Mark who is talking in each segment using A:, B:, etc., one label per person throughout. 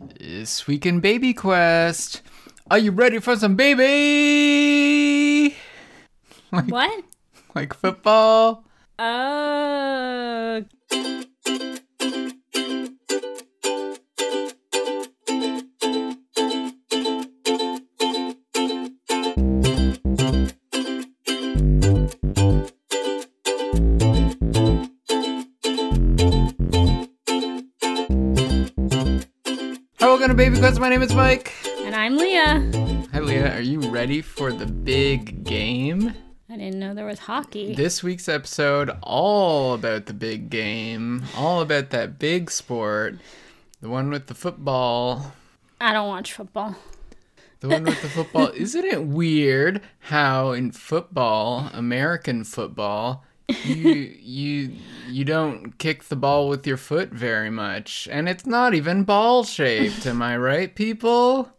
A: This week in Baby Quest. Are you ready for some baby?
B: What?
A: Like football?
B: Uh,
A: Hello, welcome to Baby Quest. My name is Mike.
B: and I'm Leah.
A: Hi, Leah. Are you ready for the big game?
B: I didn't know there was hockey.
A: This week's episode, all about the big game, all about that big sport, the one with the football.
B: I don't watch football.
A: The one with the football. Isn't it weird how in football, American football, you you you don't kick the ball with your foot very much, and it's not even ball shaped. Am I right, people?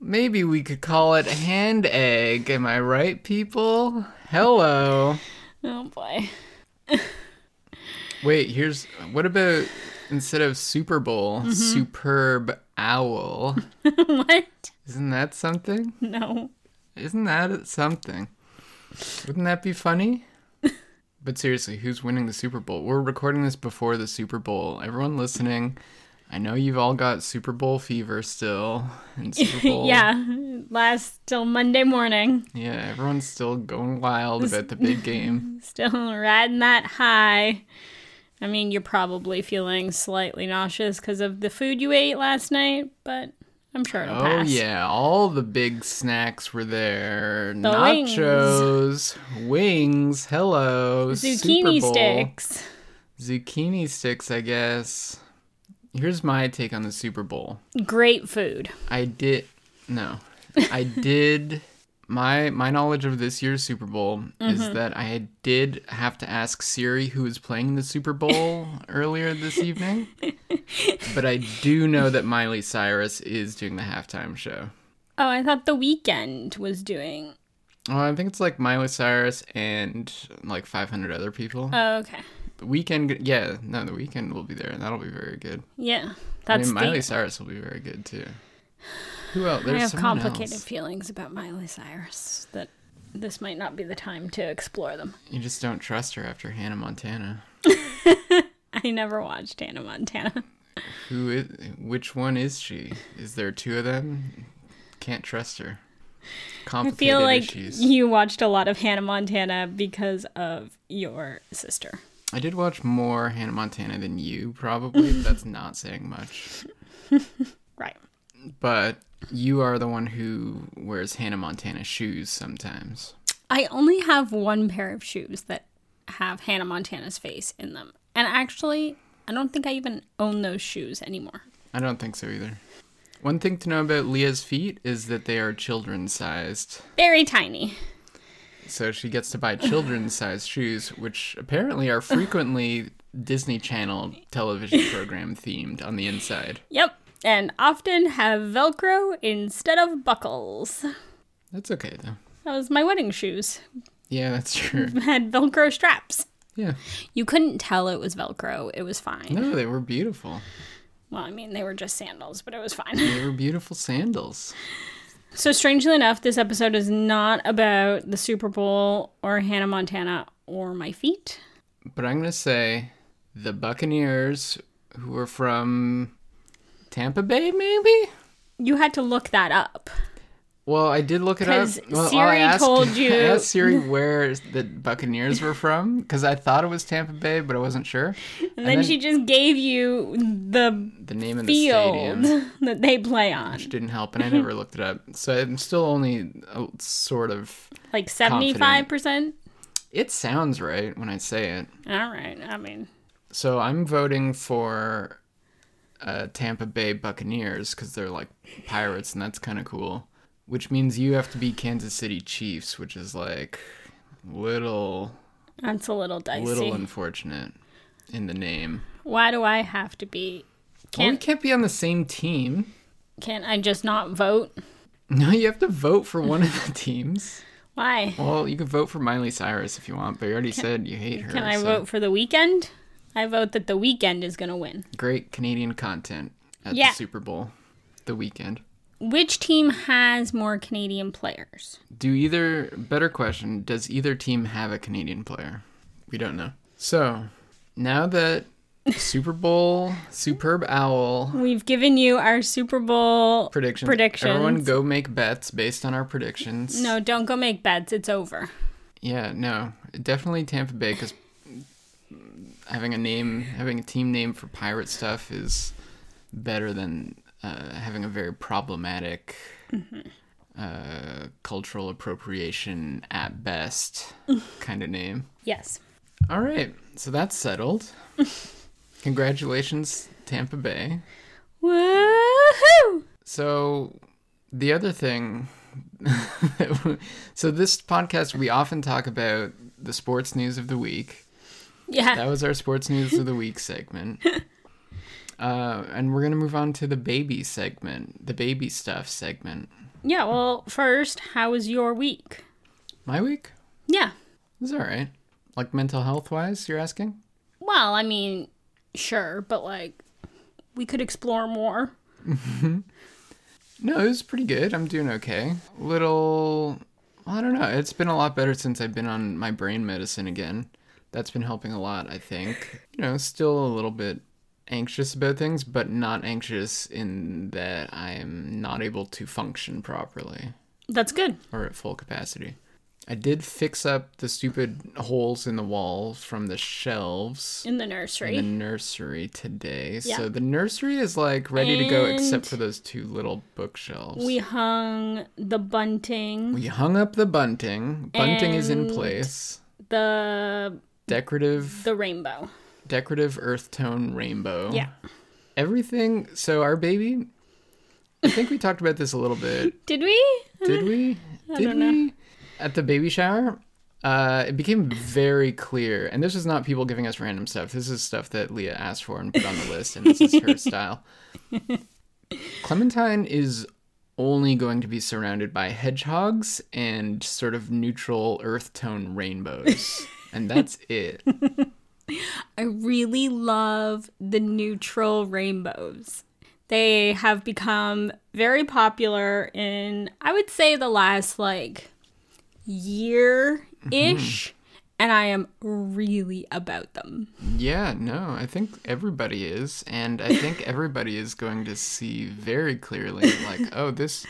A: Maybe we could call it hand egg. Am I right, people? Hello.
B: Oh boy.
A: Wait, here's what about instead of Super Bowl, mm-hmm. superb owl?
B: what?
A: Isn't that something?
B: No.
A: Isn't that something? Wouldn't that be funny? But seriously, who's winning the Super Bowl? We're recording this before the Super Bowl. Everyone listening, I know you've all got Super Bowl fever still. And Super Bowl.
B: yeah. Last till Monday morning.
A: Yeah, everyone's still going wild about the big game.
B: Still riding that high. I mean, you're probably feeling slightly nauseous because of the food you ate last night, but I'm sure it'll
A: Oh
B: pass.
A: yeah, all the big snacks were there.
B: The wings.
A: Nachos, wings, hello,
B: Zucchini sticks.
A: Zucchini sticks, I guess. Here's my take on the Super Bowl.
B: Great food.
A: I did no. I did my my knowledge of this year's Super Bowl is mm-hmm. that I did have to ask Siri who was playing the Super Bowl earlier this evening. But I do know that Miley Cyrus is doing the halftime show.
B: Oh, I thought the Weeknd was doing.
A: Oh, I think it's like Miley Cyrus and like 500 other people.
B: Oh, okay.
A: the Weeknd, yeah, no, the Weeknd will be there, and that'll be very good.
B: Yeah. that's I
A: mean, Miley
B: the.
A: Cyrus will be very good too. Who else?
B: I have complicated
A: else.
B: feelings about Miley Cyrus that this might not be the time to explore them.
A: You just don't trust her after Hannah Montana.
B: I never watched Hannah Montana.
A: Who is? Which one is she? Is there two of them? Can't trust her.
B: I feel like
A: issues.
B: you watched a lot of Hannah Montana because of your sister.
A: I did watch more Hannah Montana than you, probably. but that's not saying much.
B: Right.
A: But you are the one who wears Hannah Montana shoes sometimes.
B: I only have one pair of shoes that have Hannah Montana's face in them. And actually, I don't think I even own those shoes anymore.
A: I don't think so either. One thing to know about Leah's feet is that they are children sized.
B: Very tiny.
A: So she gets to buy children's sized shoes, which apparently are frequently Disney Channel television program themed on the inside.
B: Yep. And often have Velcro instead of buckles.
A: That's okay though.
B: That was my wedding shoes.
A: Yeah, that's true.
B: Had Velcro straps.
A: Yeah.
B: You couldn't tell it was Velcro. It was fine.
A: No, they were beautiful.
B: Well, I mean, they were just sandals, but it was fine.
A: They were beautiful sandals.
B: so, strangely enough, this episode is not about the Super Bowl or Hannah Montana or my feet.
A: But I'm going to say the Buccaneers, who are from Tampa Bay, maybe?
B: You had to look that up.
A: Well, I did look it up. Well,
B: Siri
A: I asked,
B: told you-
A: I asked Siri where the Buccaneers were from because I thought it was Tampa Bay, but I wasn't sure.
B: And, then, she just gave you the
A: the name of the
B: field
A: stadium,
B: that they play on.
A: which didn't help, and I never looked it up. So I'm still only uh, sort of.
B: Like 75%?
A: It sounds right when I say it.
B: All right. I mean,
A: So I'm voting for uh, Tampa Bay Buccaneers because they're like pirates, and that's kind of cool. Which means you have to be Kansas City Chiefs, which is like little,
B: that's a little dicey.
A: little unfortunate in the name.
B: Why do I have to be.
A: Well, we
B: Can't,
A: can't be on the same team.
B: can't I just not vote?
A: No, you have to vote for one of the teams.
B: Why?
A: Well, you can vote for Miley Cyrus if you want, but you already said you hate her.
B: Can I
A: so-
B: vote for the Weeknd? I vote that the Weeknd is going to win.
A: Great Canadian content at
B: Yeah.
A: the Super Bowl. the Weeknd.
B: Which team has more Canadian players?
A: Do either better question, does either team have a Canadian player? We don't know. So, now that Super Bowl Superb Owl
B: We've given you our Super Bowl
A: predictions.
B: Predictions.
A: Everyone go make bets based on our predictions.
B: No, don't go make bets. It's over.
A: Yeah, no. Definitely Tampa Bay cuz having a name, having a team name for pirate stuff is better than uh, having a very problematic uh, cultural appropriation at best kind of name.
B: Yes.
A: All right, so that's settled. Congratulations, Tampa Bay.
B: Woohoo!
A: So, the other thing. so, this podcast, we often talk about the sports news of the week.
B: Yeah.
A: That was our sports news of the week segment. Uh, and we're going to move on to the baby segment, the baby stuff segment.
B: Yeah, well, first, how was your week?
A: My week?
B: Yeah.
A: It was all right. Like mental health wise, you're asking?
B: Well, I mean, sure, but like, we could explore more.
A: No, it was pretty good. I'm doing okay. Little, I don't know. It's been a lot better since I've been on my brain medicine again. That's been helping a lot, I think. You know, still a little bit anxious about things, but not anxious in that I am not able to function properly
B: That's good.
A: or at full capacity. I did fix up the stupid holes in the walls from the shelves
B: In the nursery.
A: in the nursery today.
B: Yeah.
A: So the nursery is like ready to go except for those two little bookshelves.
B: we hung the bunting,
A: We hung up the bunting. Bunting is in place.
B: the
A: Decorative
B: the rainbow.
A: decorative earth tone rainbow.
B: Yeah.
A: Everything so our baby I think we talked about this a little bit.
B: Did we?
A: Did we? Did
B: don't know.
A: we? At the baby shower, uh, it became very clear, and this is not people giving us random stuff. This is stuff that Leah asked for and put on the list, and this is her style. Clementine is only going to be surrounded by hedgehogs and sort of neutral earth tone rainbows, and that's it.
B: I really love the neutral rainbows. They have become very popular in, I would say, the last like year ish, mm-hmm. And I am really about them.
A: Yeah, no, I think everybody is, and I think everybody is going to see very clearly, like, oh, this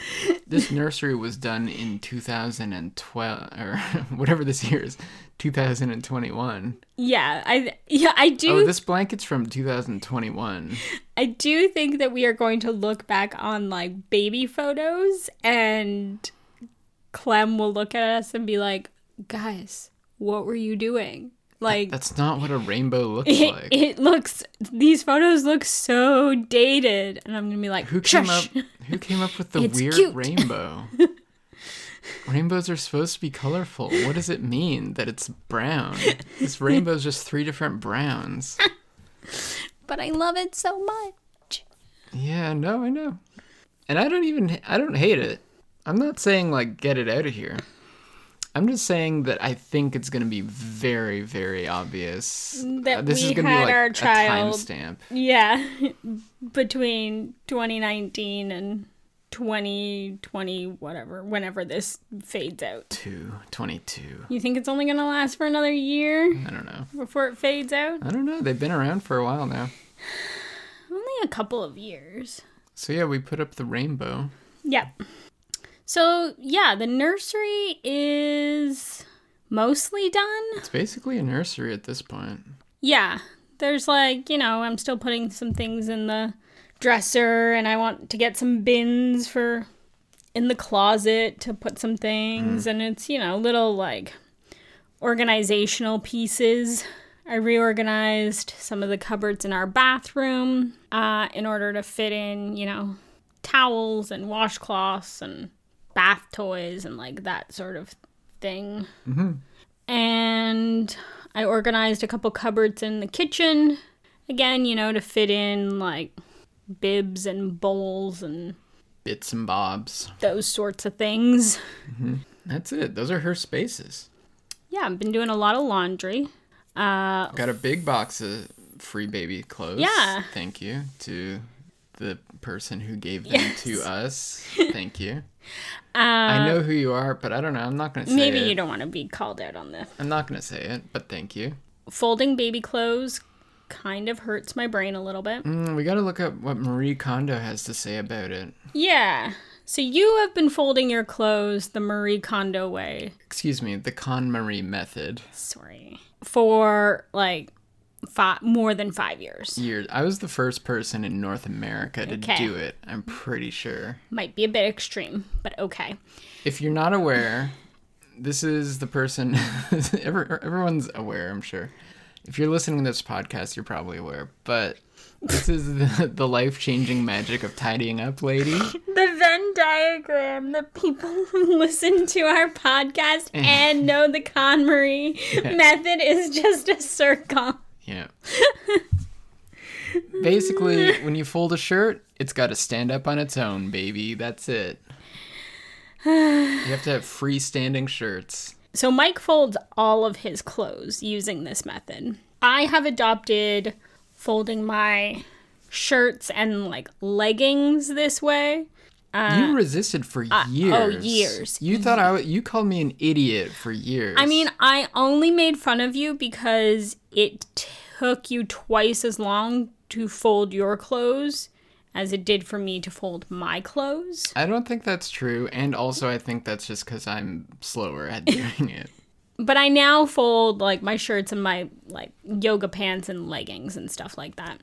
A: this nursery was done in 2012 or whatever this year is, 2021.
B: Yeah, I yeah I do
A: Oh, this blanket's from 2021.
B: I do think that we are going to look back on like baby photos and Clem will look at us and be like, "Guys, what were you doing?" Like
A: That's not what a rainbow looks
B: it,
A: like.
B: it looks these photos look so dated and i'm gonna be like
A: Who came
B: Shush.
A: up? Who came up with the weird
B: cute.
A: rainbow? Rainbows are supposed to be colorful. What does it mean that it's brown? This rainbow's just three different browns.
B: but i love it so much
A: Yeah, no, I know. And I don't even I don't hate it. I'm not saying like get it out of here. I'm just saying that I think it's going to be very very obvious.
B: That
A: Uh, this is
B: we
A: gonna
B: had
A: be like
B: our
A: a timestamp.
B: yeah between 2019 and 2020 whatever whenever this fades out
A: 2 22.
B: you think it's only gonna last for another year
A: I don't know.
B: before it fades out
A: I don't know. They've been around for a while now.
B: only a couple of years
A: So yeah, we put up the rainbow.
B: Yep. So, yeah, the nursery is mostly done.
A: It's basically a nursery at this point.
B: Yeah. There's like, you know, I'm still putting some things in the dresser and I want to get some bins for in the closet to put some things and it's, you know, little like organizational pieces. I reorganized some of the cupboards in our bathroom uh, in order to fit in, you know, towels and washcloths and bath toys and like that sort of thing. And I organized a couple cupboards in the kitchen. Again, you know, to fit in like bibs and bowls and
A: Bits and bobs.
B: those sorts of things.
A: That's it. Those are her spaces.
B: Yeah, I've been doing a lot of laundry. Uh,
A: Got a big box of free baby clothes.
B: Yeah.
A: Thank you to the person who gave them
B: Yes.
A: to us. Thank you.
B: Uh,
A: I know who you are, but I don't know. I'm not gonna say
B: maybe
A: it.
B: you don't want to be called out on this.
A: I'm not gonna say it, but thank you.
B: Folding baby clothes kind of hurts my brain a little bit.
A: Mm, we gotta look up what Marie Kondo has to say about it.
B: Yeah. So you have been folding your clothes the Marie Kondo way.
A: Excuse me, the KonMari method.
B: Sorry. For like five, more than five years.
A: Years. I was the first person in North America to
B: Okay.
A: do it. I'm pretty sure.
B: Might be a bit extreme, but okay.
A: If you're not aware, this is the person. every, everyone's aware, I'm sure. If you're listening to this podcast, you're probably aware. But this is the, the life changing magic of tidying up, lady.
B: The Venn diagram, the people who listen to our podcast and know the KonMari method is just a circle.
A: Yeah. Basically, when you fold a shirt, it's got to stand up on its own, baby. That's it. You have to have freestanding shirts.
B: So Mike folds all of his clothes using this method. I have adopted folding my shirts and like leggings this way.
A: You uh, resisted for years.
B: oh, years.
A: You thought I. w- You called me an idiot for years.
B: I mean, I only made fun of you because it took you twice as long to fold your clothes as it did for me to fold my clothes.
A: I don't think that's true, and also I think that's just because I'm slower at doing it.
B: But I now fold like my shirts and my like yoga pants and leggings and stuff like that.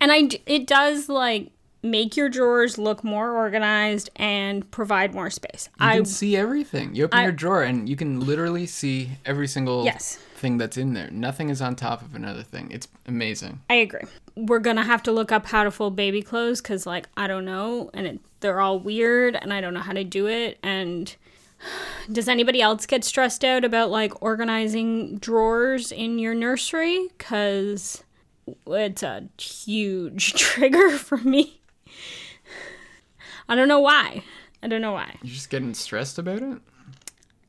B: And I it does like make your drawers look more organized and provide more space.
A: You
B: I
A: can see everything. You open
B: I-
A: your drawer and you can literally see every single
B: Yes.
A: thing that's in there. Nothing is on top of another thing. It's amazing.
B: I agree. We're gonna have to look up how to fold baby clothes because, like, I don't know, and it, they're all weird, and I don't know how to do it. And does anybody else get stressed out about like organizing drawers in your nursery? Because it's a huge trigger for me. I don't know why. I don't know why.
A: You're just getting stressed about it?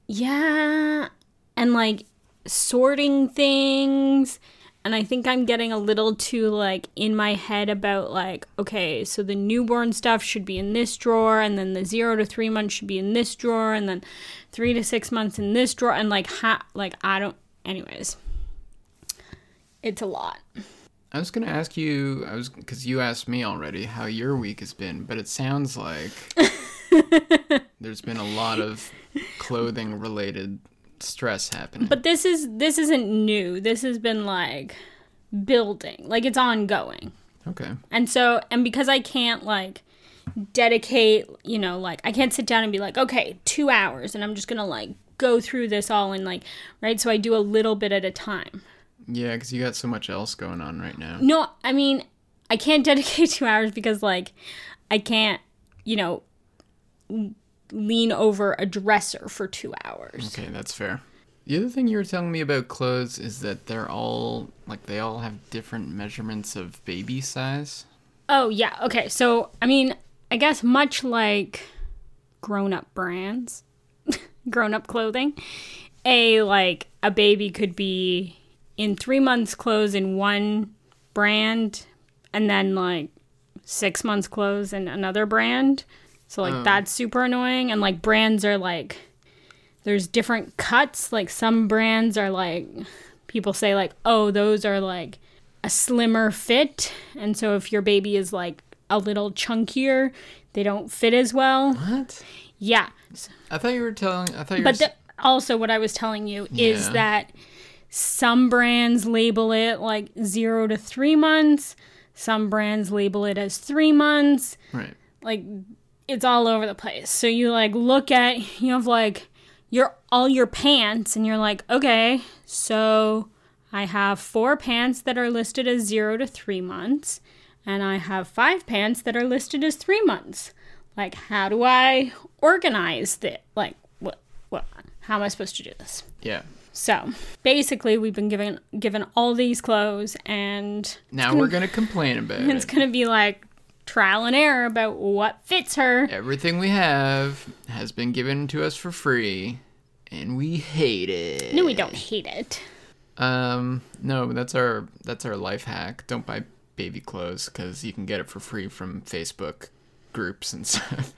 B: Yeah, and like sorting things. And I think I'm getting a little too like in my head about like, okay, so the newborn stuff should be in this drawer, and then the zero to three months should be in this drawer, and then three to six months in this drawer, and like, ha- like I don't. Anyways, it's a lot.
A: I was gonna ask you. I was because you asked me already how your week has been, but it sounds like there's been a lot of clothing related stress happening.
B: But this is this isn't new. This has been like building, like it's ongoing.
A: okay.
B: And so, and because I can't like dedicate, you know, like I can't sit down and be like, okay, two hours and I'm just gonna like go through this all in like, right? So I do a little bit at a time.
A: Yeah, because you got so much else going on right now.
B: No, I mean, I can't dedicate two hours because like I can't, you know, lean over a dresser for two hours.
A: Okay, that's fair. The other thing you were telling me about clothes is that they're all like they all have different measurements of baby size.
B: Oh, yeah. Okay. So, I mean, I guess much like grown up brands, grown up clothing, a like a baby could be in three months' clothes in one brand and then like six months' clothes in another brand. So, like, oh. that's super annoying. And like, brands are like, there's different cuts. Like, some brands are like, people say, like, oh, those are like a slimmer fit. And so if your baby is like a little chunkier, they don't fit as well.
A: What?
B: Yeah.
A: I thought you were telling. I thought you were.
B: But the, also, what I was telling you is
A: Yeah.
B: that some brands label it like zero to three months, some brands label it as three months.
A: right.
B: Like, it's all over the place. So you like look at, you have like your all your pants, and you're like, okay, so I have four pants that are listed as zero to three months, and I have five pants that are listed as three months. Like, how do I organize that? Like, what, what, how am I supposed to do this?
A: Yeah.
B: So basically, we've been given given all these clothes, and
A: Now we're gonna complain about
B: it's
A: it.
B: It's gonna be like trial and error about what fits her.
A: Everything we have has been given to us for free, and we hate it.
B: No, we don't hate it.
A: Um, no, that's our that's our life hack. Don't buy baby clothes because you can get it for free from Facebook groups and stuff.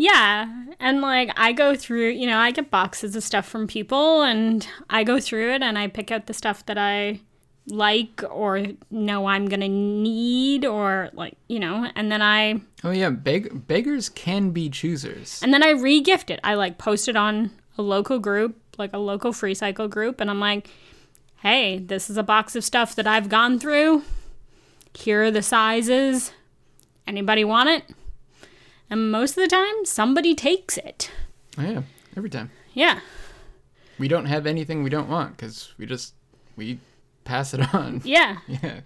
B: Yeah. And like I go through, you know, I get boxes of stuff from people and I go through it and I pick out the stuff that I like or know I'm going to need or like, you know, and then I
A: Oh yeah, beg- beggars can be choosers.
B: and then I re-gift it. I like post it on a local group, like a local free cycle group and I'm like, "Hey, this is a box of stuff that I've gone through. Here are the sizes. Anybody want it?" And most of the time, somebody takes it.
A: Oh yeah, every time.
B: Yeah.
A: We don't have anything we don't want because we just we pass it on.
B: Yeah.
A: Yeah.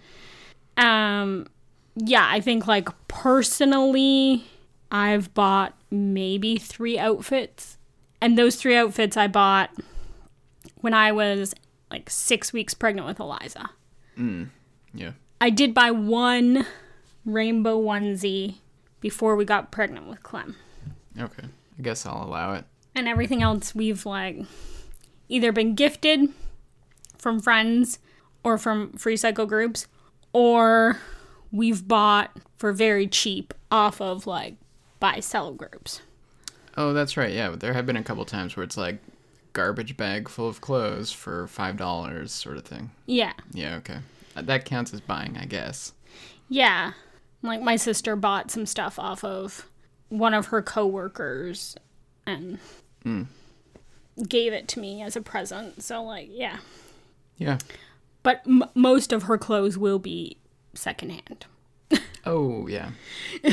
B: Um yeah, I think like personally I've bought maybe 3 outfits. And those 3 outfits I bought when I was like 6 weeks pregnant with Eliza.
A: Yeah.
B: I did buy one rainbow onesie before we got pregnant with Clem.
A: Okay. I guess I'll allow it.
B: And everything else we've like either been gifted from friends or from free cycle groups or we've bought for very cheap off of like buy sell groups.
A: Oh, that's right. Yeah, there have been a couple times where it's like garbage bag full of clothes for five dollars, sort of thing.
B: Yeah.
A: Yeah. Okay. That counts as buying, I guess.
B: Yeah. Like my sister bought some stuff off of one of her coworkers and hmm. gave it to me as a present. So like, yeah.
A: Yeah.
B: But m- most of her clothes will be secondhand.
A: Oh yeah.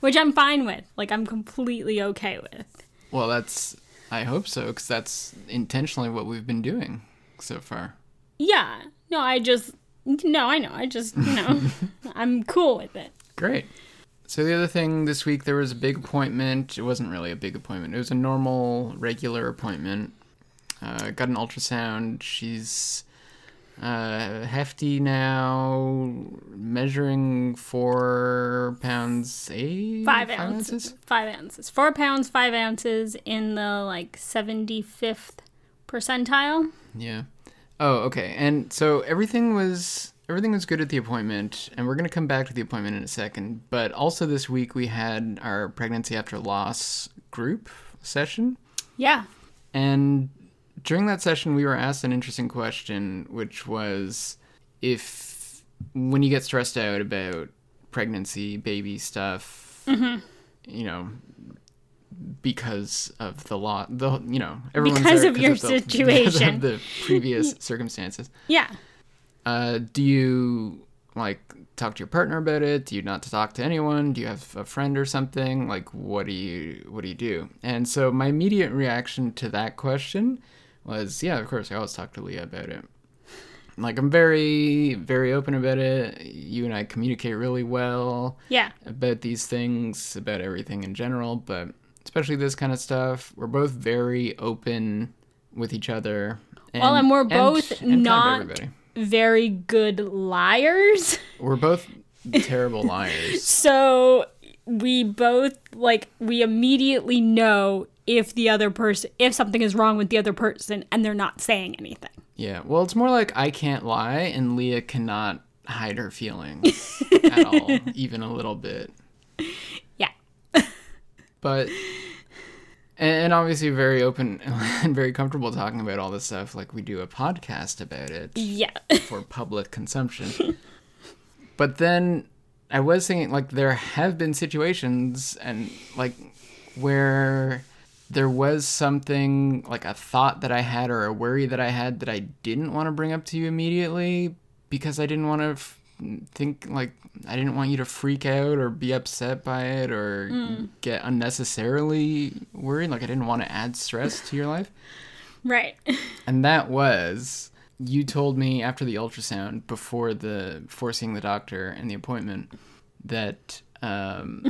B: which I'm fine with. Like I'm completely okay with.
A: Well, that's. I hope so, because that's intentionally what we've been doing so far.
B: Yeah. No, I just no, I know. I just, you know, I'm cool with it.
A: Great. So the other thing this week, there was a big appointment. It wasn't really a big appointment. It was a normal, regular appointment. Uh, got an ultrasound. She's uh, hefty now, measuring four pounds eight.
B: Five ounces. Five ounces. Four pounds, five ounces in the like seventy fifth percentile.
A: Yeah. Oh, okay. And so everything was everything was good at the appointment, and we're gonna come back to the appointment in a second. But also this week we had our pregnancy after loss group session,
B: Yeah.
A: and during that session we were asked an interesting question, which was if when you get stressed out about pregnancy, baby stuff, mm-hmm. you know. Because of the law, the you know everyone's
B: Because
A: there
B: of your
A: the-
B: situation.
A: of the previous circumstances.
B: Yeah.
A: Uh, do you like talk to your partner about it? Do you not talk to anyone? Do you have a friend or something? Like, what do you what do you do? And so my immediate reaction to that question was, yeah, of course, I always talk to Leah about it. Like, I'm very very open about it. You and I communicate really well
B: Yeah.
A: about these things, about everything in general, but especially this kind of stuff. We're both very open with each other. And,
B: Well, and we're both
A: and of
B: not very good liars.
A: We're both terrible liars.
B: So we both like we immediately know if the other person if something is wrong with the other person and they're not saying anything.
A: Yeah. Well, it's more like I can't lie and Leah cannot hide her feelings at all, even a little bit. But and, and obviously very open and very comfortable talking about all this stuff like we do a podcast about it.
B: Yeah.
A: for public consumption. but then I was thinking like there have been situations and like where there was something like a thought that I had or a worry that I had that I didn't want to bring up to you immediately because I didn't want to f- think like I didn't want you to freak out or be upset by it or get unnecessarily worried like I didn't want to add stress to your life.
B: right.
A: And that was you told me after the ultrasound before the before seeing the doctor and the appointment that um,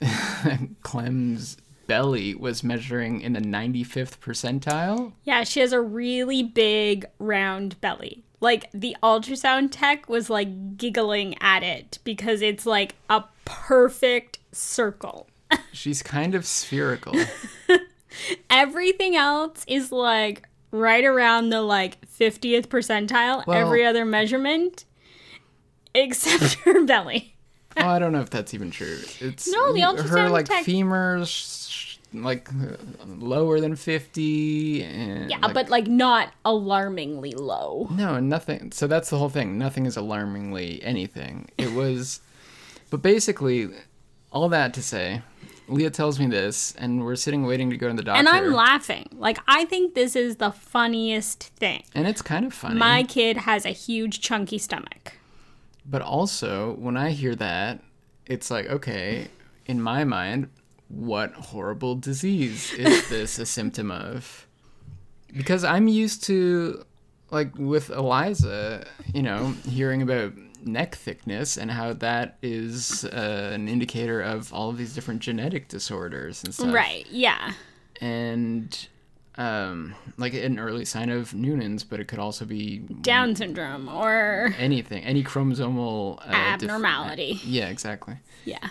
A: Clem's belly was measuring in the 95th percentile.
B: Yeah, she has a really big round belly. Like the ultrasound tech was like giggling at it because it's like a perfect circle.
A: She's kind of spherical.
B: Everything else is like right around the like 50th percentile,
A: Well-
B: every other measurement. except her belly.
A: oh, I don't know if that's even true. It's
B: No, the ultrasound her
A: like
B: tech-
A: femurs like lower than fifty, and
B: Yeah,
A: like-
B: but like not alarmingly low.
A: No, nothing. So that's the whole thing. Nothing is alarmingly anything. It was, but basically, all that to say, Leah tells me this, and we're sitting waiting to go to the doctor.
B: And I'm laughing. Like I think this is the funniest thing.
A: and it's kind of funny.
B: My kid has a huge chunky stomach.
A: But also, when I hear that, it's like, okay, in my mind, what horrible disease is this a symptom of? Because I'm used to, like, with Eliza, you know, hearing about neck thickness and how that is uh, an indicator of all of these different genetic disorders and stuff.
B: Right. Yeah.
A: And, um, like, an early sign of Noonan's, but it could also be
B: Down syndrome or
A: anything, any chromosomal uh,
B: abnormality.
A: yeah, exactly.
B: Yeah.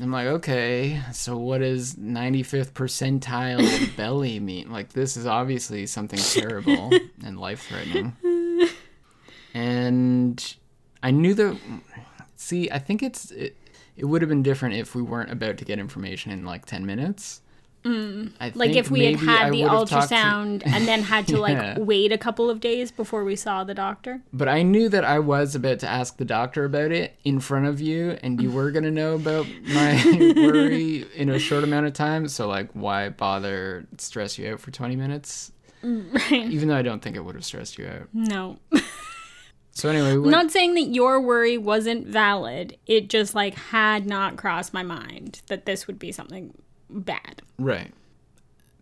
A: I'm like, okay, so what does 95th percentile belly mean? Like, this is obviously something terrible and life threatening. And I knew that. See, I think it's. It, it would have been different if we weren't about to get information in like 10 minutes. Mm,
B: Like if we had had the
A: talked to-
B: ultrasound and then had to
A: Yeah.
B: like wait a couple of days before we saw the doctor.
A: But I knew that I was about to ask the doctor about it in front of you, and you were gonna know about my worry in a short amount of time. So like, why bother stress you out for twenty minutes?
B: Right.
A: Even though I don't think it would have stressed you out.
B: No.
A: So anyway, we went,
B: not saying that your worry wasn't valid. It just like had not crossed my mind that this would be something bad.
A: right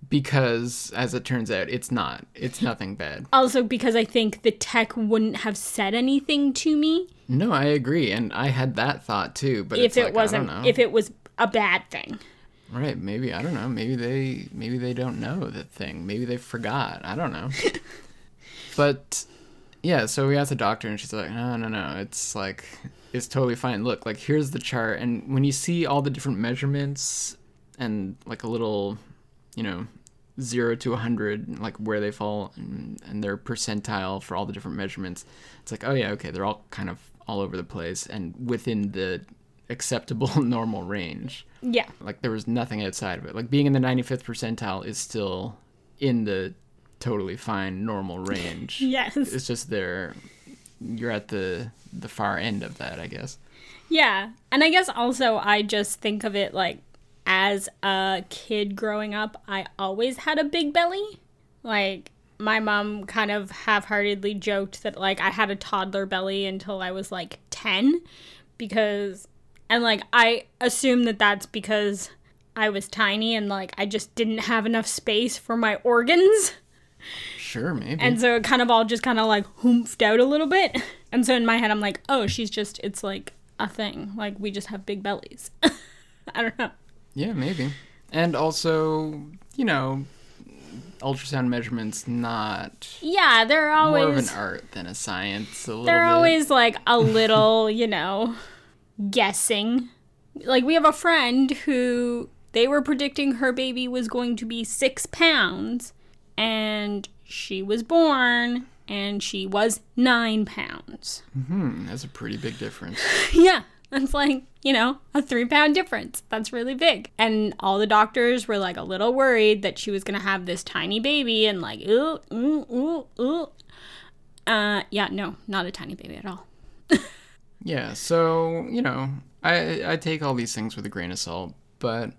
A: because as it turns out, it's not. It's nothing bad.
B: Also because I think the tech wouldn't have said anything to me
A: No, I agree, and I had that thought too. But
B: if
A: it's
B: it
A: like,
B: wasn't
A: I don't know.
B: if it was a bad thing.
A: Right, maybe I don't know. Maybe they maybe they don't know the thing. Maybe they forgot. I don't know. but yeah, so we asked the doctor and she's like, "No, no, no. It's like it's totally fine. Look, like here's the chart and when you see all the different measurements and like a little, you know, 0 to a 100 like where they fall and, and their percentile for all the different measurements. It's like, "Oh yeah, okay, they're all kind of all over the place and within the acceptable normal range."
B: Yeah.
A: Like there was nothing outside of it. Like being in the 95th percentile is still in the totally fine normal range.
B: Yes.
A: It's just there you're at the the far end of that, I guess.
B: Yeah. And I guess also I just think of it like as a kid growing up, I always had a big belly. Like my mom kind of half-heartedly joked that like I had a toddler belly until I was like 10 because and like I assume that that's because I was tiny and like I just didn't have enough space for my organs.
A: Sure, maybe.
B: And so it kind of all just kind of like hoomfed out a little bit. And so in my head, I'm like, oh, she's just, it's like a thing. Like we just have big bellies. I don't know.
A: Yeah, maybe. And also, you know, ultrasound measurements not
B: Yeah, they're always
A: more of an art than a science. A little
B: they're
A: bit.
B: always like a little, you know, guessing. Like we have a friend who they were predicting her baby was going to be six pounds and she was born and she was nine pounds.
A: Hmm, that's a pretty big difference.
B: Yeah. That's like, you know, a three pound difference. That's really big. And all the doctors were like a little worried that she was going to have this tiny baby and like, ooh, ooh, ooh, ooh. Uh, yeah, no, not a tiny baby at all.
A: Yeah, so you know, I I take all these things with a grain of salt, but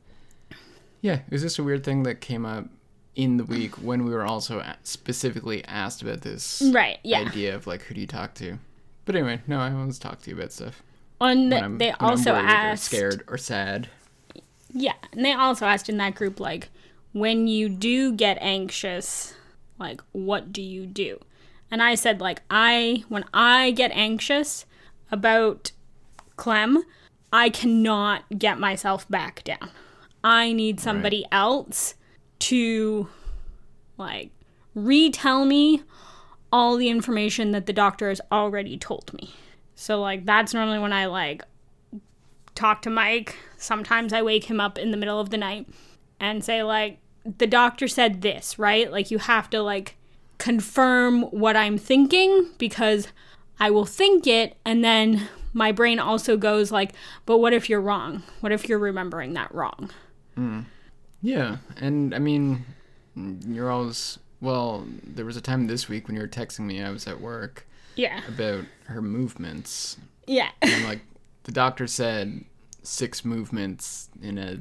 A: yeah, it was just a weird thing that came up in the week when we were also specifically asked about this
B: Right, yeah.
A: idea of like who do you talk to. But anyway, no, I always talk to you about stuff.
B: And
A: When I'm,
B: they also asked,
A: scared or sad.
B: yeah, and they also asked in that group, like, when you do get anxious, like, what do you do? And I said, like, I, when I get anxious about Clem, I cannot get myself back down. I need somebody else to, like, retell me all the information that the doctor has already told me. So, like, that's normally when I, like, talk to Mike. Sometimes I wake him up in the middle of the night and say, like, the doctor said this, right? Like, you have to, like, confirm what I'm thinking because I will think it and then my brain also goes like, but what if you're wrong? What if you're remembering that wrong? Hmm.
A: Yeah, and I mean, you're always well. There was a time this week when you were texting me. I was at work
B: Yeah.
A: about her movements.
B: Yeah.
A: And like the doctor said, six movements in a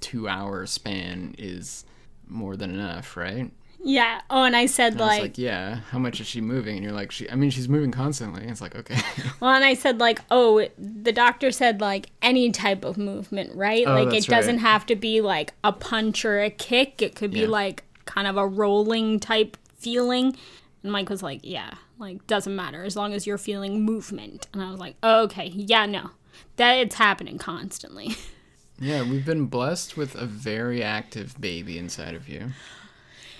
A: two-hour span is more than enough, right?
B: Yeah. Oh, and I said
A: And I was
B: like,
A: like, yeah. How much is she moving? And you're like, she. I mean, she's moving constantly. It's like, okay.
B: well, and I said like, oh, the doctor said like any type of movement, right?
A: Oh,
B: like it doesn't
A: right.
B: have to be like a punch or a kick. It could be
A: Yeah.
B: like kind of a rolling type feeling. And Mike was like, yeah, like doesn't matter as long as you're feeling movement. And I was like, oh, okay, yeah, no, that it's happening constantly.
A: yeah, we've been blessed with a very active baby inside of you,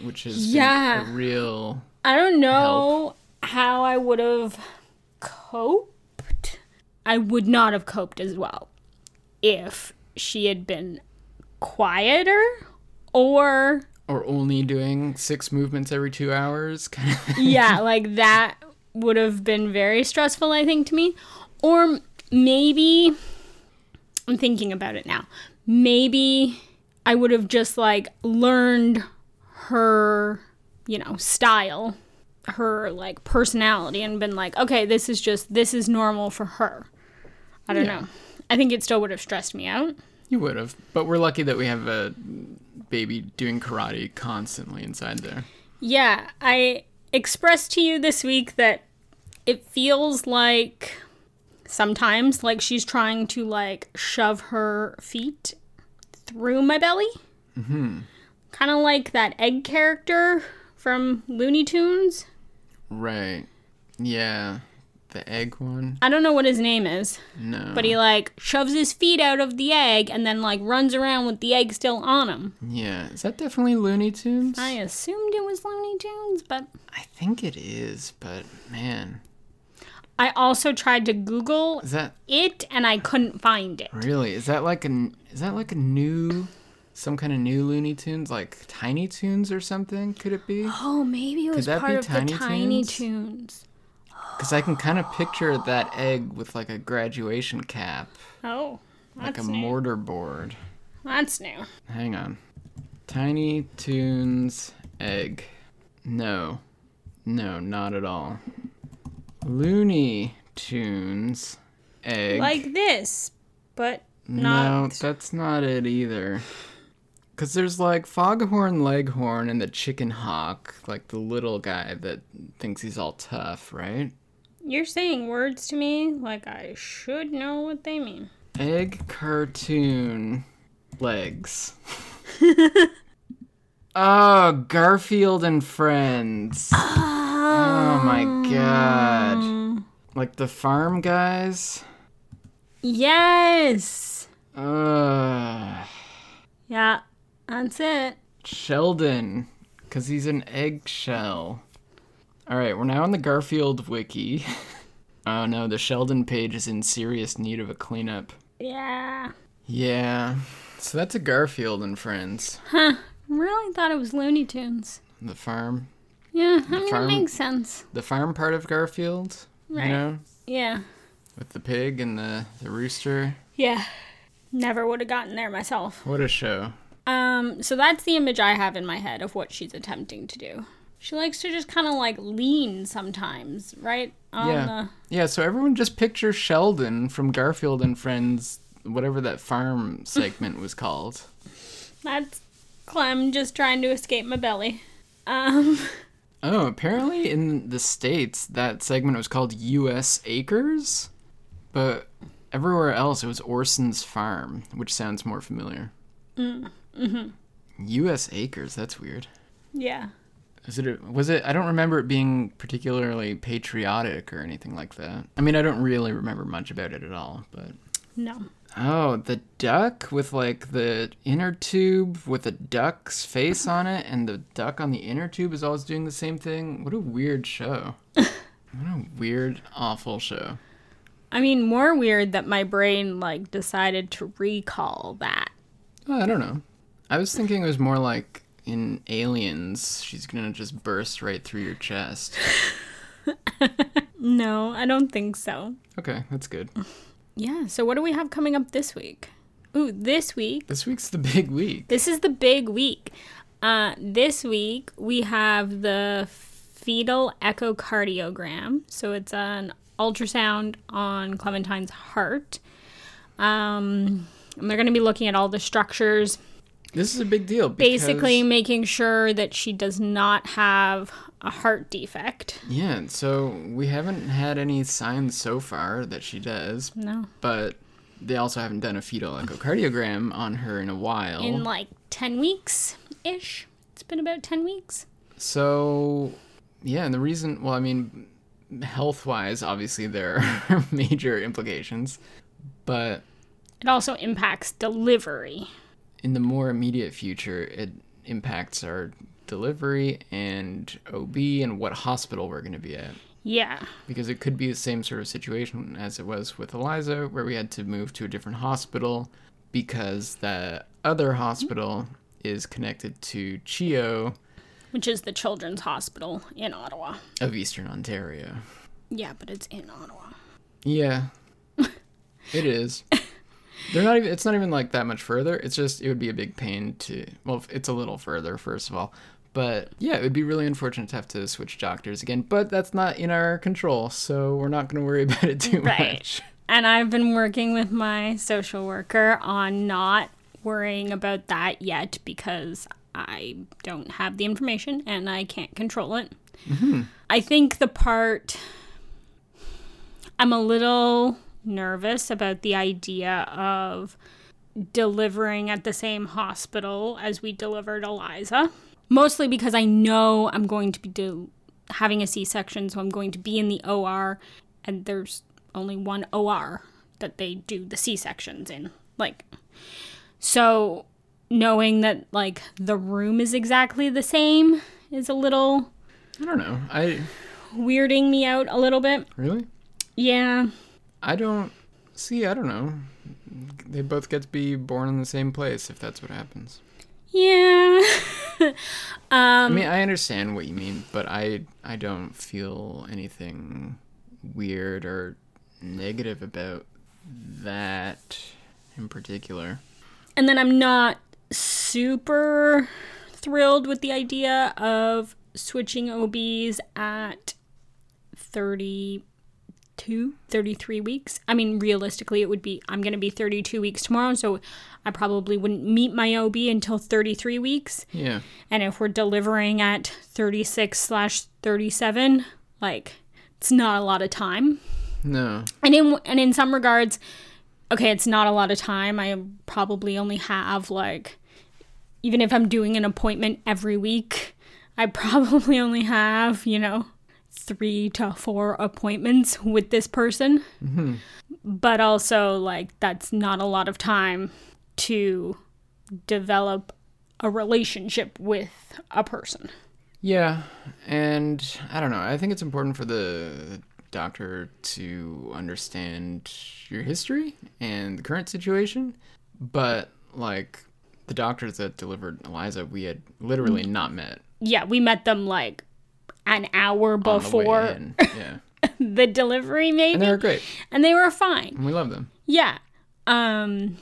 A: which is
B: Yeah.
A: a real.
B: I don't know how I would have coped. I would not have coped as well if she had been quieter or
A: Or only doing six movements every two hours. Kind of.
B: yeah, like that would have been very stressful I think to me. Or maybe I'm thinking about it now. Maybe I would have just like learned her, you know, style, her like personality and been like, okay, this is just this is normal for her. I don't
A: Yeah.
B: know. I think it still would have stressed me out.
A: You would have, but we're lucky that we have a baby doing karate constantly inside there.
B: Yeah, I expressed to you this week that it feels like sometimes like she's trying to like shove her feet through my belly. Mm-hmm. Kind of like that egg character from Looney Tunes.
A: Right. Yeah. The egg one?
B: I don't know what his name is,
A: No.
B: but he like shoves his feet out of the egg and then like runs around with the egg still on him.
A: Yeah. Is that definitely Looney Tunes?
B: I assumed it was Looney Tunes, but
A: I think it is, but man.
B: I also tried to Google
A: Is that
B: it and I couldn't find it.
A: really? Is that like an is that like a new some kind of new Looney Tunes like Tiny Toons or something? Could it be?
B: Oh, maybe it was part of
A: Tiny
B: the Tiny
A: Toons?
B: Tunes.
A: Cuz I can kind of picture that egg with like a graduation cap,
B: Oh,
A: like a
B: new.
A: mortar board.
B: That's new.
A: Hang on. Tiny Toons egg. No. No, not at all. Looney Tunes egg.
B: Like this, but
A: no, that's not it either. Cause there's like Foghorn Leghorn and the Chicken Hawk, like the little guy that thinks he's all tough, right?
B: You're saying words to me like I should know what they mean.
A: Egg cartoon legs. oh, Garfield and Friends. Oh my um. god. Like the farm guys?
B: Yes.
A: Ugh.
B: Yeah, that's it.
A: Sheldon, because he's an eggshell. Alright, we're now on the Garfield wiki. oh no, the Sheldon page is in serious need of a cleanup.
B: Yeah.
A: Yeah. So that's a Garfield and Friends.
B: Huh. Really thought it was Looney Tunes.
A: The farm.
B: Yeah, I mean,
A: farm-
B: that makes sense.
A: The farm part of Garfield.
B: Right.
A: You know?
B: Yeah.
A: With the pig and the, the rooster.
B: Yeah. Never would have gotten there myself.
A: What a show.
B: Um, so that's the image I have in my head of what she's attempting to do. She likes to just kind of like lean sometimes, right? On
A: Yeah. Yeah, so everyone just picture Sheldon from Garfield and Friends, whatever that farm segment was called.
B: That's Clem just trying to escape my belly. Um,
A: Oh, apparently in the States, that segment was called U.S. Acres, but everywhere else it was Orson's Farm, which sounds more familiar.
B: Mm, mm-hmm.
A: U.S. Acres, that's weird.
B: yeah.
A: Is it? Was it? I don't remember it being particularly patriotic or anything like that. I mean, I don't really remember much about it at all. But
B: No.
A: oh, the duck with like the inner tube with a duck's face on it, and the duck on the inner tube is always doing the same thing. What a weird show. what a weird, awful show.
B: I mean, more weird that my brain like decided to recall that.
A: I don't know. I was thinking it was more like in Aliens, she's gonna just burst right through your chest.
B: No, I don't think so.
A: Okay, that's good.
B: Yeah, so what do we have coming up this week? Ooh, this week.
A: This week's the big week.
B: This is the big week. Uh, this week we have the fetal echocardiogram. So it's an ultrasound on Clementine's heart. Um, and they're going to be looking at all the structures,
A: This is a big deal. Because,
B: basically making sure that she does not have a heart defect.
A: Yeah, so we haven't had any signs so far that she does,
B: No.
A: but they also haven't done a fetal echocardiogram on her in a while.
B: In like 10 weeks ish. It's been about 10 weeks.
A: So, yeah, and the reason, well, I mean, health wise, obviously there are major implications, but
B: It also impacts delivery.
A: In the more immediate future, it impacts our delivery and OB and what hospital we're going to be at.
B: Yeah.
A: Because it could be the same sort of situation as it was with Eliza, where we had to move to a different hospital because the other hospital is connected to CHEO
B: Which is the Children's Hospital in Ottawa.
A: of Eastern Ontario.
B: Yeah, but it's in Ottawa.
A: Yeah, it is. They're not even. It's not even like that much further. It's just it would be a big pain to. Well, it's a little further, first of all. But yeah, it would be really unfortunate to have to switch doctors again. But that's not in our control, so we're not going to worry about it too
B: Right.
A: much.
B: And I've been working with my social worker on not worrying about that yet because I don't have the information and I can't control it. Mm-hmm. I think the part I'm a little nervous about the idea of delivering at the same hospital as we delivered Eliza. Mostly because I know I'm going to be do- having a C section, so I'm going to be in the OR, and there's only one OR that they do the C sections in. Like, so knowing that, like, the room is exactly the same is a little
A: I don't know. I
B: weirding me out a little bit.
A: really.
B: Yeah.
A: I don't see. I don't know. They both get to be born in the same place if that's what happens.
B: Yeah.
A: I um, mean, I understand what you mean, but I I don't feel anything weird or negative about that in particular.
B: And then I'm not super thrilled with the idea of switching OBs at 32, 33 weeks. I mean, realistically, it would be, I'm going to be 32 weeks tomorrow, so I probably wouldn't meet my OB until 33 weeks.
A: Yeah.
B: And if we're delivering at 36 slash 37, like, it's not a lot of time.
A: No.
B: and in and in some regards okay it's not a lot of time i probably only have like even if i'm doing an appointment every week i probably only have you know three to four appointments with this person. Mm-hmm. But also like that's not a lot of time to develop a relationship with a person.
A: Yeah, and I don't know. I think it's important for the doctor to understand your history and the current situation, but like the doctors that delivered Eliza, we had literally mm. not met.
B: Yeah we met them like an hour
A: on the
B: before.
A: Yeah,
B: the delivery maybe
A: and they were great,
B: and they were fine.
A: and we love them.
B: Yeah. Um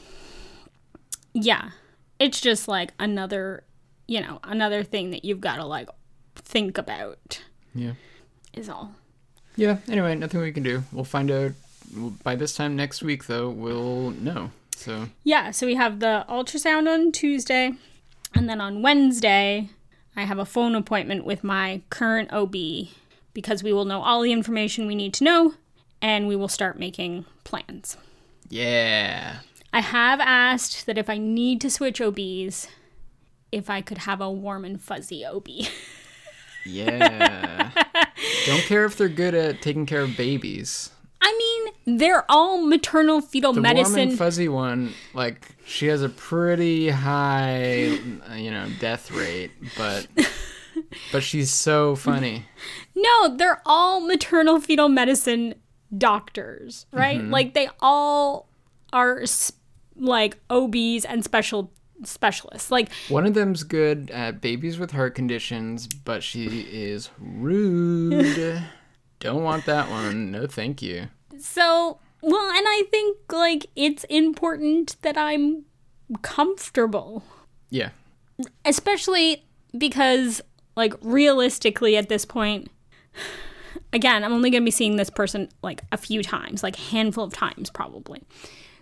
B: yeah. It's just like another, you know, another thing that you've got to like think about
A: Yeah.
B: is all.
A: Yeah. Anyway, nothing we can do. We'll find out by this time next week, though. We'll know. So
B: Yeah, so we have the ultrasound on Tuesday and then on Wednesday I have a phone appointment with my current OB because we will know all the information we need to know and we will start making plans.
A: yeah.
B: I have asked that if I need to switch OBs, if I could have a warm and fuzzy OB.
A: Yeah. Don't care if they're good at taking care of babies.
B: I mean, they're all maternal fetal medicine.
A: The warm fuzzy one, like she has a pretty high, you know, death rate, but but she's so funny.
B: no, they're all maternal fetal medicine doctors, right?
A: Mm-hmm.
B: Like they all are s- like OBs and special specialists. Like
A: One of them's good at babies with heart conditions, but she is rude. Don't want that one. No, thank you.
B: So, well, and I think like it's important that I'm comfortable,
A: Yeah.
B: especially because like realistically at this point again, I'm only going to be seeing this person like a few times, like handful of times probably.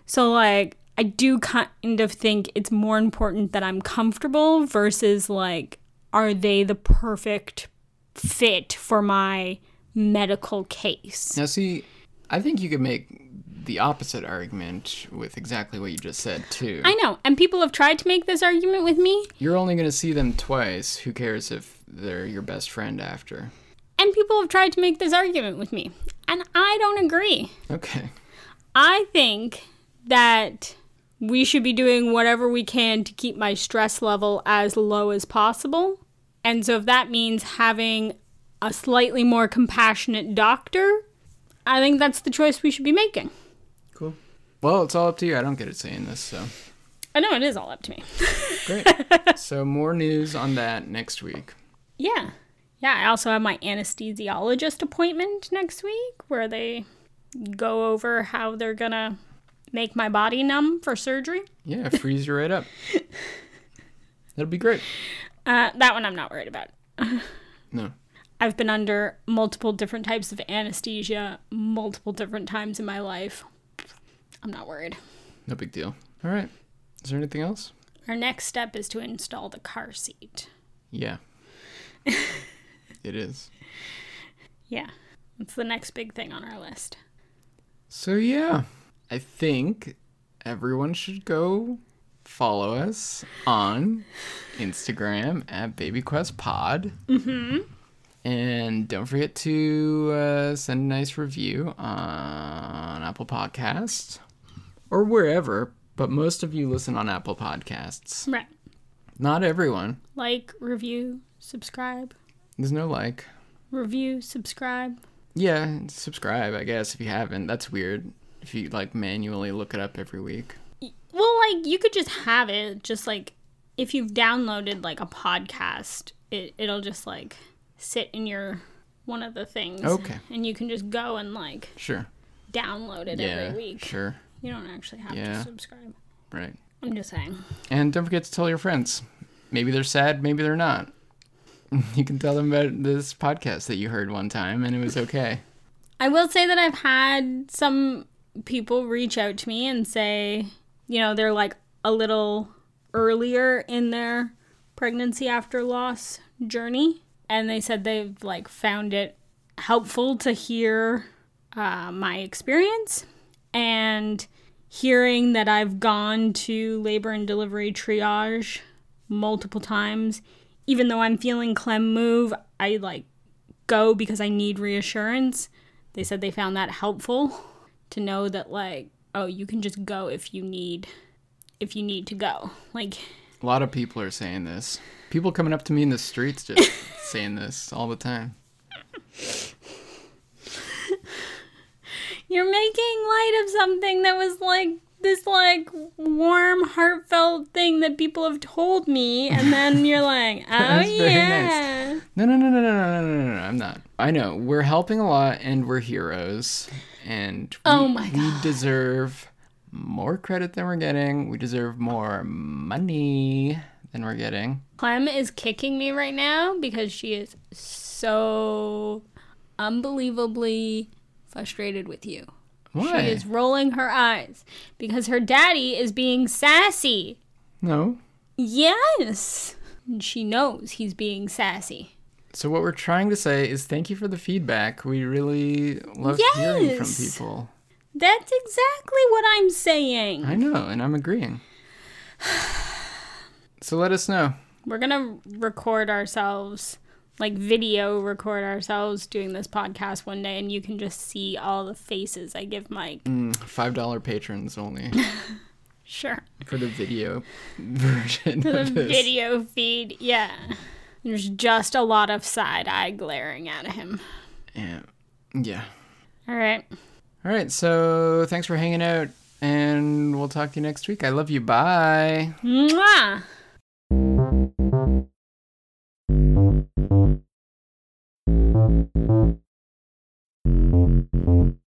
B: So like I do kind of think it's more important that I'm comfortable versus like are they the perfect fit for my medical case?
A: Now, see, I think you could make the opposite argument with exactly what you just said, too.
B: I know, and people have tried to make this argument with me,
A: You're only going to see them twice. Who cares if they're your best friend after?
B: and people have tried to make this argument with me, and I don't agree.
A: Okay.
B: I think that we should be doing whatever we can to keep my stress level as low as possible. And so, if that means having a slightly more compassionate doctor, I think that's the choice we should be making.
A: Cool. Well, it's all up to you. I don't get it saying this, so
B: I know it is all up to me.
A: great. so, more news on that next week.
B: Yeah. Yeah, I also have my anesthesiologist appointment next week where they go over how they're gonna make my body numb for surgery.
A: Yeah, freeze you right up. That'll be great.
B: Uh, that one I'm not worried about.
A: No.
B: I've been under multiple different types of anesthesia multiple different times in my life. I'm not worried.
A: No big deal. All right. Is there anything else?
B: Our next step is to install the car seat.
A: Yeah. it is.
B: Yeah, it's the next big thing on our list.
A: So yeah, I think everyone should go follow us on Instagram at BabyQuestPod. Mm-hmm. And don't forget to uh, send a nice review on Apple Podcasts or wherever. But most of you listen on Apple Podcasts.
B: Right.
A: Not everyone.
B: Like, review, subscribe.
A: There's no like.
B: Review, subscribe.
A: Yeah, subscribe. I guess if you haven't, that's weird. If you like manually look it up every week.
B: Well, like you could just have it, just like if you've downloaded like a podcast, it it'll just like sit in your one of the things.
A: Okay.
B: And you can just go and like
A: Sure.
B: download it
A: Yeah.
B: every week.
A: Sure.
B: You don't actually have
A: Yeah.
B: to subscribe.
A: Right.
B: I'm just saying.
A: And don't forget to tell your friends. Maybe they're sad, maybe they're not. You can tell them about this podcast that you heard one time and it was okay.
B: I will say that I've had some people reach out to me and say, you know, they're like a little earlier in their pregnancy after loss journey. And they said they've like found it helpful to hear uh, my experience and hearing that I've gone to labor and delivery triage multiple times. Even though I'm feeling Clem move, I like go because I need reassurance. They said they found that helpful to know that like, oh, you can just go if you need if you need to go. Like
A: A lot of people are saying this. People coming up to me in the streets just saying this all the time.
B: you're making light of something that was like this like warm heartfelt thing that people have told me and then you're like, "Oh yeah."
A: No, no, no, no, no, no, no, no, no, I'm not. I know. We're helping a lot and we're heroes. And oh we,
B: Oh my God.
A: we deserve more credit than we're getting. We deserve more money than we're getting.
B: Clem is kicking me right now because she is so unbelievably frustrated with you.
A: Why?
B: She is rolling her eyes because her daddy is being sassy.
A: No.
B: Yes. And she knows he's being sassy.
A: So what we're trying to say is thank you for the feedback. We really love hearing from
B: Yes.
A: people.
B: That's exactly what I'm saying.
A: I know, and I'm agreeing. So let us know.
B: We're going to record ourselves, like video record ourselves doing this podcast one day, and you can just see all the faces I give Mike.
A: Mm, Five dollar patrons only
B: Sure.
A: for the video version
B: The
A: of this.
B: video feed, yeah. There's just a lot of side eye glaring at him.
A: Yeah. Yeah.
B: All right.
A: All right. So thanks for hanging out, and we'll talk to you next week. I love you. Bye.
B: Mwah. Thank you.